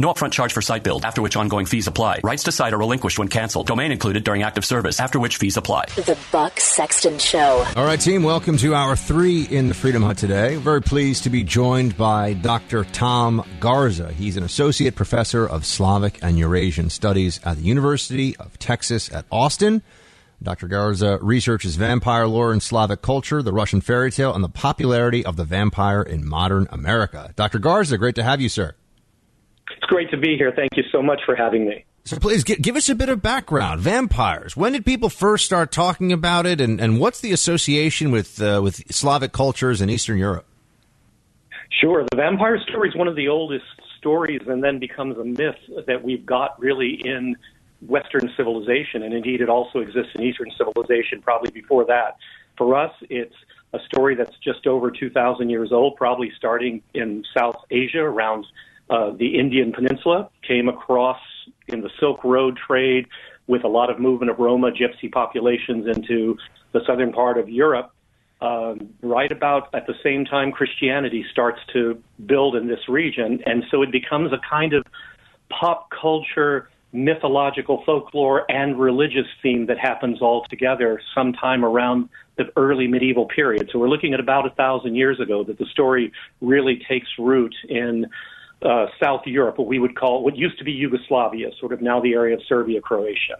No upfront charge for site build, after which ongoing fees apply. Rights to site are relinquished when canceled. Domain included during active service, after which fees apply. The Buck Sexton Show. All right, team, welcome to hour three in the Freedom Hut today. Very pleased to be joined by Dr. Tom Garza. He's an associate professor of Slavic and Eurasian studies at the University of Texas at Austin. Dr. Garza researches vampire lore and Slavic culture, the Russian fairy tale, and the popularity of the vampire in modern America. Dr. Garza, great to have you, sir. Great to be here. Thank you so much for having me. So please give, give us a bit of background. Vampires. When did people first start talking about it, and, and what's the association with uh, with Slavic cultures in Eastern Europe? Sure. The vampire story is one of the oldest stories, and then becomes a myth that we've got really in Western civilization, and indeed it also exists in Eastern civilization, probably before that. For us, it's a story that's just over 2,000 years old, probably starting in South Asia around uh, the Indian Peninsula, came across in the Silk Road trade with a lot of movement of Roma gypsy populations into the southern part of Europe. Um, right about at the same time Christianity starts to build in this region, and so it becomes a kind of pop culture, mythological folklore, and religious theme that happens all together sometime around the early medieval period. So we're looking at about a thousand years ago that the story really takes root in uh, South Europe, what we would call what used to be Yugoslavia, sort of now the area of Serbia, Croatia.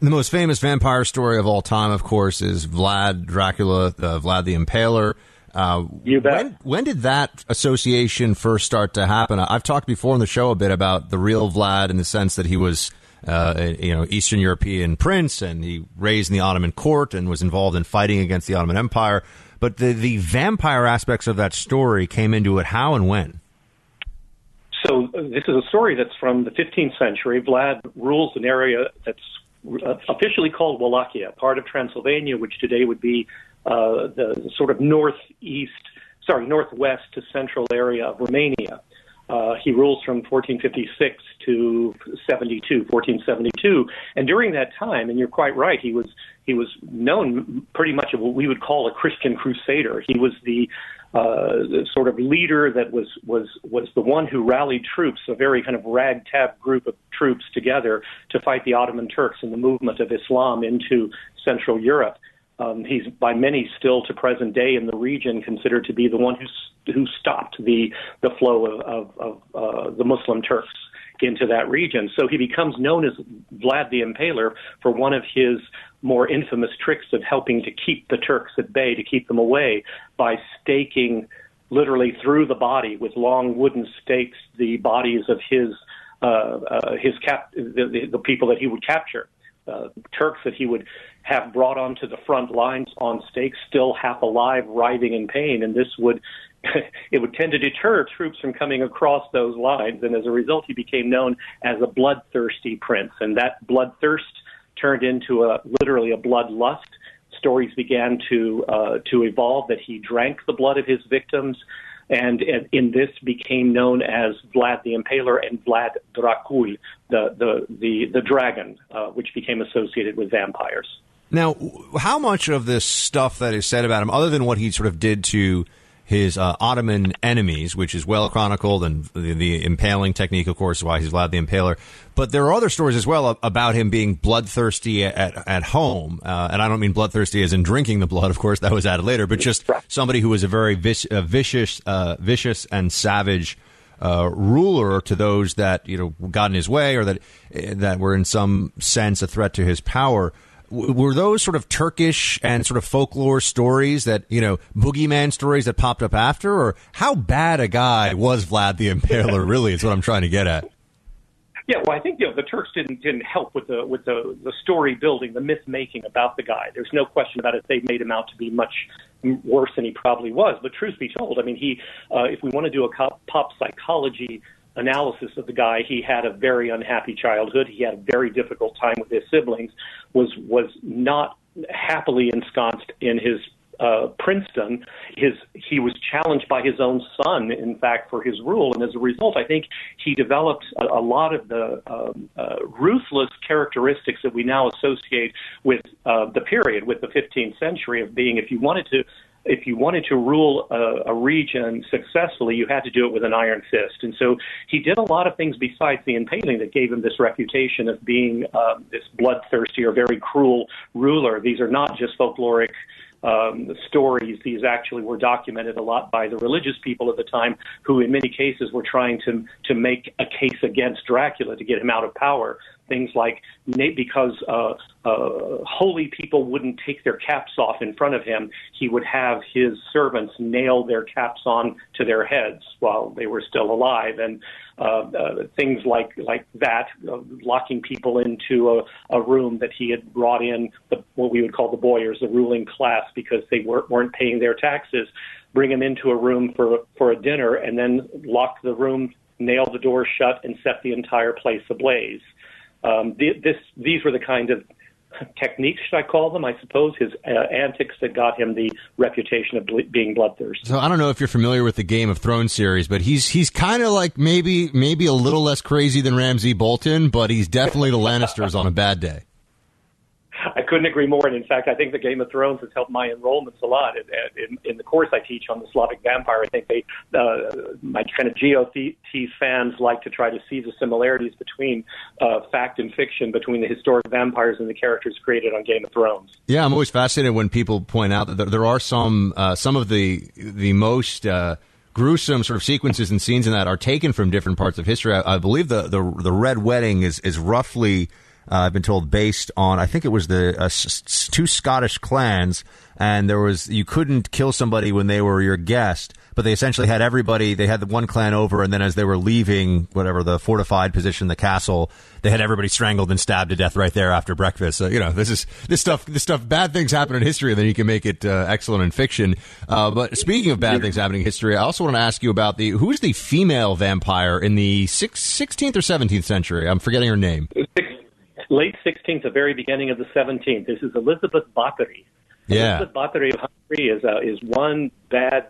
The most famous vampire story of all time, of course, is Vlad Dracula, uh, Vlad the Impaler. Uh, you bet. When, when, did that association first start to happen? I've talked before on the show a bit about the real Vlad in the sense that he was, uh, you know, Eastern European prince and he raised in the Ottoman court and was involved in fighting against the Ottoman Empire. But the, the vampire aspects of that story came into it how and when? So this is a story that's from the 15th century. Vlad rules an area that's uh, officially called Wallachia, part of Transylvania, which today would be uh, the sort of northeast, sorry, northwest to central area of Romania. Uh, he rules from 1456 to 72, 1472, and during that time, and you're quite right, he was he was known pretty much of what we would call a Christian crusader. He was the uh, sort of leader that was was was the one who rallied troops, a very kind of ragtag group of troops together to fight the Ottoman Turks and the movement of Islam into Central Europe. Um, he's by many still to present day in the region considered to be the one who who stopped the the flow of, of, of uh, the Muslim Turks into that region. So he becomes known as Vlad the Impaler for one of his more infamous tricks of helping to keep the Turks at bay, to keep them away, by staking literally through the body with long wooden stakes the bodies of his uh, uh, his cap the, the, people that he would capture. Uh, Turks that he would have brought onto the front lines on stakes, still half alive, writhing in pain, and this would it would tend to deter troops from coming across those lines, and as a result, he became known as a bloodthirsty prince, and that bloodthirst turned into a literally a bloodlust. Stories began to uh, to evolve that he drank the blood of his victims, and, and in this became known as Vlad the Impaler and Vlad Dracul, the the the, the dragon, uh, which became associated with vampires. Now, how much of this stuff that is said about him, other than what he sort of did to his uh, Ottoman enemies, which is well chronicled, and the, the, impaling technique, of course, is why he's Vlad the Impaler. But there are other stories as well about him being bloodthirsty at at home, uh, and I don't mean bloodthirsty as in drinking the blood, of course, that was added later, but just somebody who was a very vis- uh, vicious, uh, vicious and savage uh, ruler to those that you know got in his way or that that were in some sense a threat to his power. Were those sort of Turkish and sort of folklore stories that you know boogeyman stories that popped up after, or how bad a guy was Vlad the Impaler? really, is what I'm trying to get at. Yeah, well, I think you know the Turks didn't didn't help with the with the the story building, the myth making about the guy. There's no question about it. They made him out to be much worse than he probably was. But truth be told, I mean, he uh, if we want to do a pop psychology analysis of the guy, he had a very unhappy childhood. He had a very difficult time with his siblings. Was was not happily ensconced in his uh, princedom, his he was challenged by his own son, in fact, for his rule, and as a result, I think he developed a, a lot of the um, uh, ruthless characteristics that we now associate with uh, the period, with the 15th century, of being, if you wanted to if you wanted to rule a, a region successfully, you had to do it with an iron fist. And so he did a lot of things besides the impaling that gave him this reputation of being uh, this bloodthirsty or very cruel ruler. These are not just folkloric um, stories. These actually were documented a lot by the religious people at the time, who in many cases were trying to to make a case against Dracula to get him out of power. Things like because uh, uh, holy people wouldn't take their caps off in front of him, he would have his servants nail their caps on to their heads while they were still alive, and uh, uh, things like like that, uh, locking people into a, a room that he had brought in the, what we would call the boyars, the ruling class, because they weren't, weren't paying their taxes. Bring them into a room for for a dinner, and then lock the room, nail the door shut, and set the entire place ablaze. Um, this, these were the kind of techniques, should I call them? I suppose his uh, antics that got him the reputation of ble- being bloodthirsty. So I don't know if you're familiar with the Game of Thrones series, but he's he's kind of like maybe maybe a little less crazy than Ramsay Bolton, but he's definitely the Lannisters on a bad day. I couldn't agree more. And in fact, I think the Game of Thrones has helped my enrollments a lot. In, in, in the course I teach on the Slavic vampire, I think they, uh, my kind of GOT fans like to try to see the similarities between uh, fact and fiction, between the historic vampires and the characters created on Game of Thrones. Yeah, I'm always fascinated when people point out that there are some uh, some of the the most uh, gruesome sort of sequences and scenes in that are taken from different parts of history. I, I believe the, the the Red Wedding is is roughly uh, I've been told based on I think it was the uh, s- two Scottish clans, and there was you couldn't kill somebody when they were your guest, but they essentially had everybody. They had the one clan over, and then as they were leaving whatever the fortified position, the castle, they had everybody strangled and stabbed to death right there after breakfast. So you know this is this stuff. This stuff. Bad things happen in history, and then you can make it uh, excellent in fiction. Uh, but speaking of bad things happening in history, I also want to ask you about the who's the female vampire in the six, 16th or 17th century. I'm forgetting her name late 16th, the very beginning of the 17th. This is Elizabeth Bathory. Yeah. Elizabeth Bathory of Hungary is uh, is one bad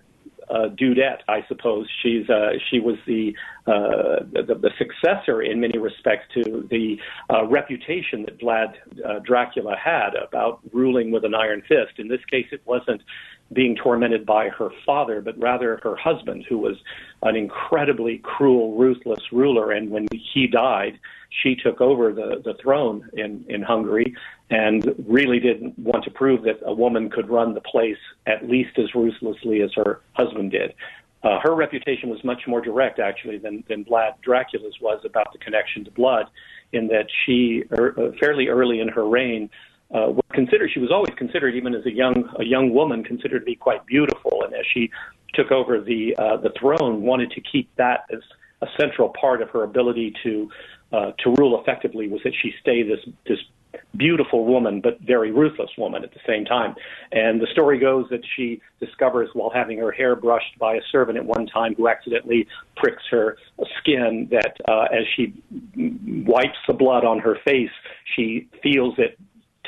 uh, dudette, I suppose. She's uh, she was the, uh, the the successor in many respects to the uh, reputation that Vlad uh, Dracula had about ruling with an iron fist. In this case, it wasn't being tormented by her father, but rather her husband, who was an incredibly cruel, ruthless ruler. And when he died, she took over the, the throne in, in Hungary and really didn't want to prove that a woman could run the place at least as ruthlessly as her husband did. Uh, her reputation was much more direct, actually, than, than Vlad Dracula's was about the connection to blood, in that she, er, uh, fairly early in her reign, uh, was considered. She was always considered, even as a young a young woman, considered to be quite beautiful. And as she took over the uh, the throne, wanted to keep that as a central part of her ability to uh, to rule effectively was that she stay this this beautiful woman but very ruthless woman at the same time. And the story goes that she discovers while having her hair brushed by a servant at one time who accidentally pricks her skin that uh, as she wipes the blood on her face, she feels it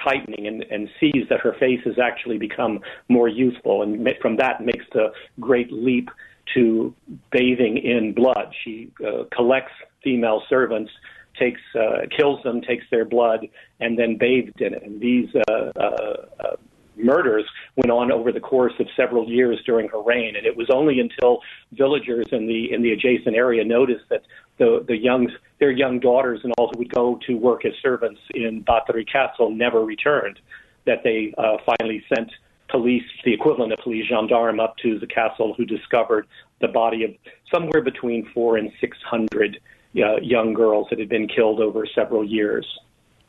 tightening and, and sees that her face has actually become more youthful and from that makes the great leap to bathing in blood. She uh, collects female servants takes uh, kills them, takes their blood, and then bathed in it. And these uh, uh, uh, murders went on over the course of several years during her reign. And it was only until villagers in the in the adjacent area noticed that the the young their young daughters and all who would go to work as servants in Bathory Castle never returned that they uh, finally sent police, the equivalent of police gendarme, up to the castle who discovered the body of somewhere between four and 600 uh, young girls that had been killed over several years.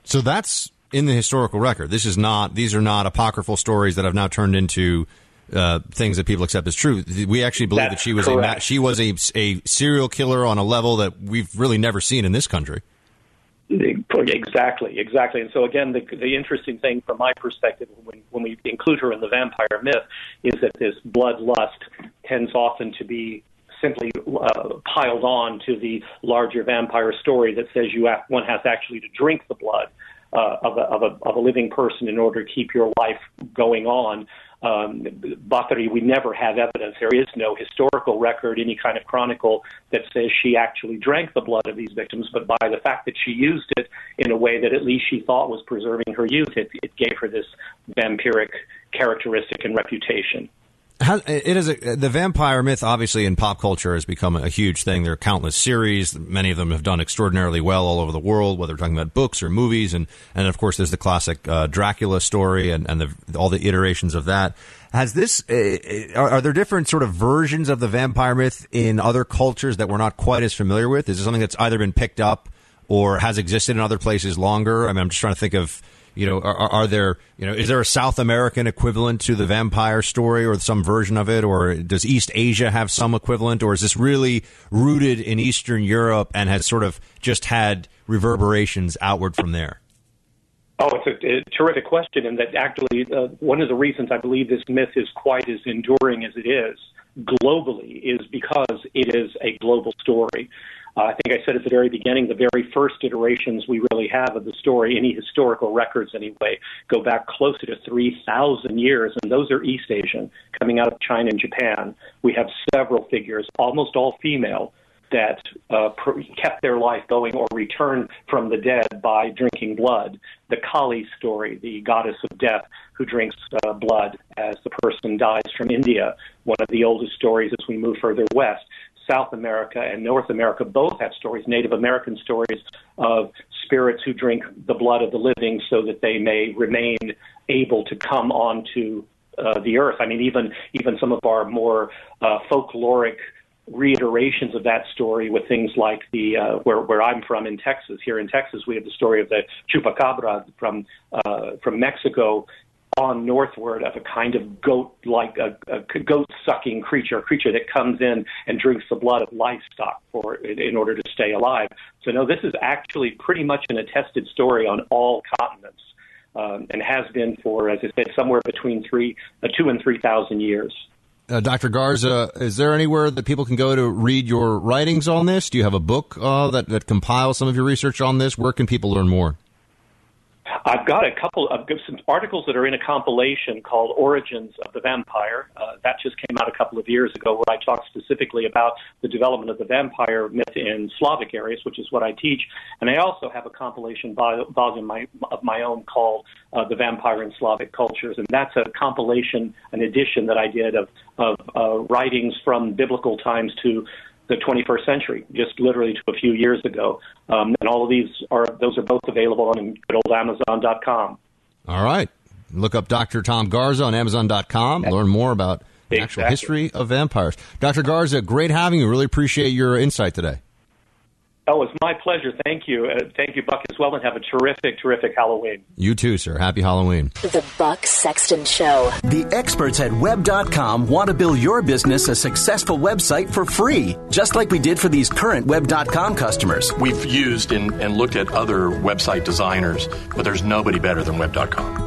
So that's in the historical record. This is not; these are not apocryphal stories that have now turned into uh, things that people accept as true. We actually believe That's that she was correct. a she was a, a serial killer on a level that we've really never seen in this country. Exactly, exactly. And so again, the, the interesting thing from my perspective, when, when we include her in the vampire myth, is that this bloodlust tends often to be simply uh, piled on to the larger vampire story that says you have, one has actually to drink the blood uh, of, a, of, a, of a living person in order to keep your life going on. Um, Bathory, we never have evidence. There is no historical record, any kind of chronicle that says she actually drank the blood of these victims, but by the fact that she used it in a way that at least she thought was preserving her youth, it, it gave her this vampiric characteristic and reputation. How, it is a, the vampire myth, obviously, in pop culture has become a huge thing. There are countless series. Many of them have done extraordinarily well all over the world, whether we're talking about books or movies. And, and of course, there's the classic uh, Dracula story and, and the, all the iterations of that. Has this, uh, are, are there different sort of versions of the vampire myth in other cultures that we're not quite as familiar with? Is it something that's either been picked up or has existed in other places longer? I mean, I'm just trying to think of you know, are, are, there, you know, is there a South American equivalent to the vampire story or some version of it? Or does East Asia have some equivalent? Or is this really rooted in Eastern Europe and has sort of just had reverberations outward from there? Oh, it's a, a terrific question, and that actually uh, one of the reasons I believe this myth is quite as enduring as it is globally is because it is a global story. Uh, I think I said at the very beginning, the very first iterations we really have of the story, any historical records anyway, go back closer to 3,000 years, and those are East Asian, coming out of China and Japan. We have several figures, almost all female, that uh, kept their life going or returned from the dead by drinking blood. The Kali story, the goddess of death who drinks uh, blood as the person dies from India, one of the oldest stories as we move further west. South America and North America both have stories, Native American stories of spirits who drink the blood of the living so that they may remain able to come onto uh, the earth. I mean, even even some of our more uh, folkloric reiterations of that story with things like the uh, where where I'm from in Texas. Here in Texas, we have the story of the chupacabra from uh, from Mexico on northward of a kind of goat like a, a goat sucking creature, a creature that comes in and drinks the blood of livestock for in order to stay alive. So no, this is actually pretty much an attested story on all continents. Um, and has been for, as I said, somewhere between three, uh, two and three thousand years. Uh, Dr. Garza, is there anywhere that people can go to read your writings on this? Do you have a book uh, that, that compiles some of your research on this? Where can people learn more? I've got a couple of some articles that are in a compilation called Origins of the Vampire. Uh, that just came out a couple of years ago, where I talk specifically about the development of the vampire myth in Slavic areas, which is what I teach. And I also have a compilation volume my, of my own called uh, The Vampire in Slavic Cultures. And that's a compilation, an edition that I did of, of uh, writings from biblical times to the 21st century, just literally to a few years ago. Um, and all of these are those are both available on good old Amazon.com. All right, look up Dr. Tom Garza on Amazon.com. Learn more about the actual history of vampires. Dr. Garza, great having you. Really appreciate your insight today. Oh, it's my pleasure. Thank you. Uh, thank you, Buck, as well, and have a terrific, terrific Halloween. You too, sir. Happy Halloween. The Buck Sexton Show. The experts at web.com want to build your business a successful website for free, just like we did for these current web.com customers. We've used and, and looked at other website designers, but there's nobody better than Web.com.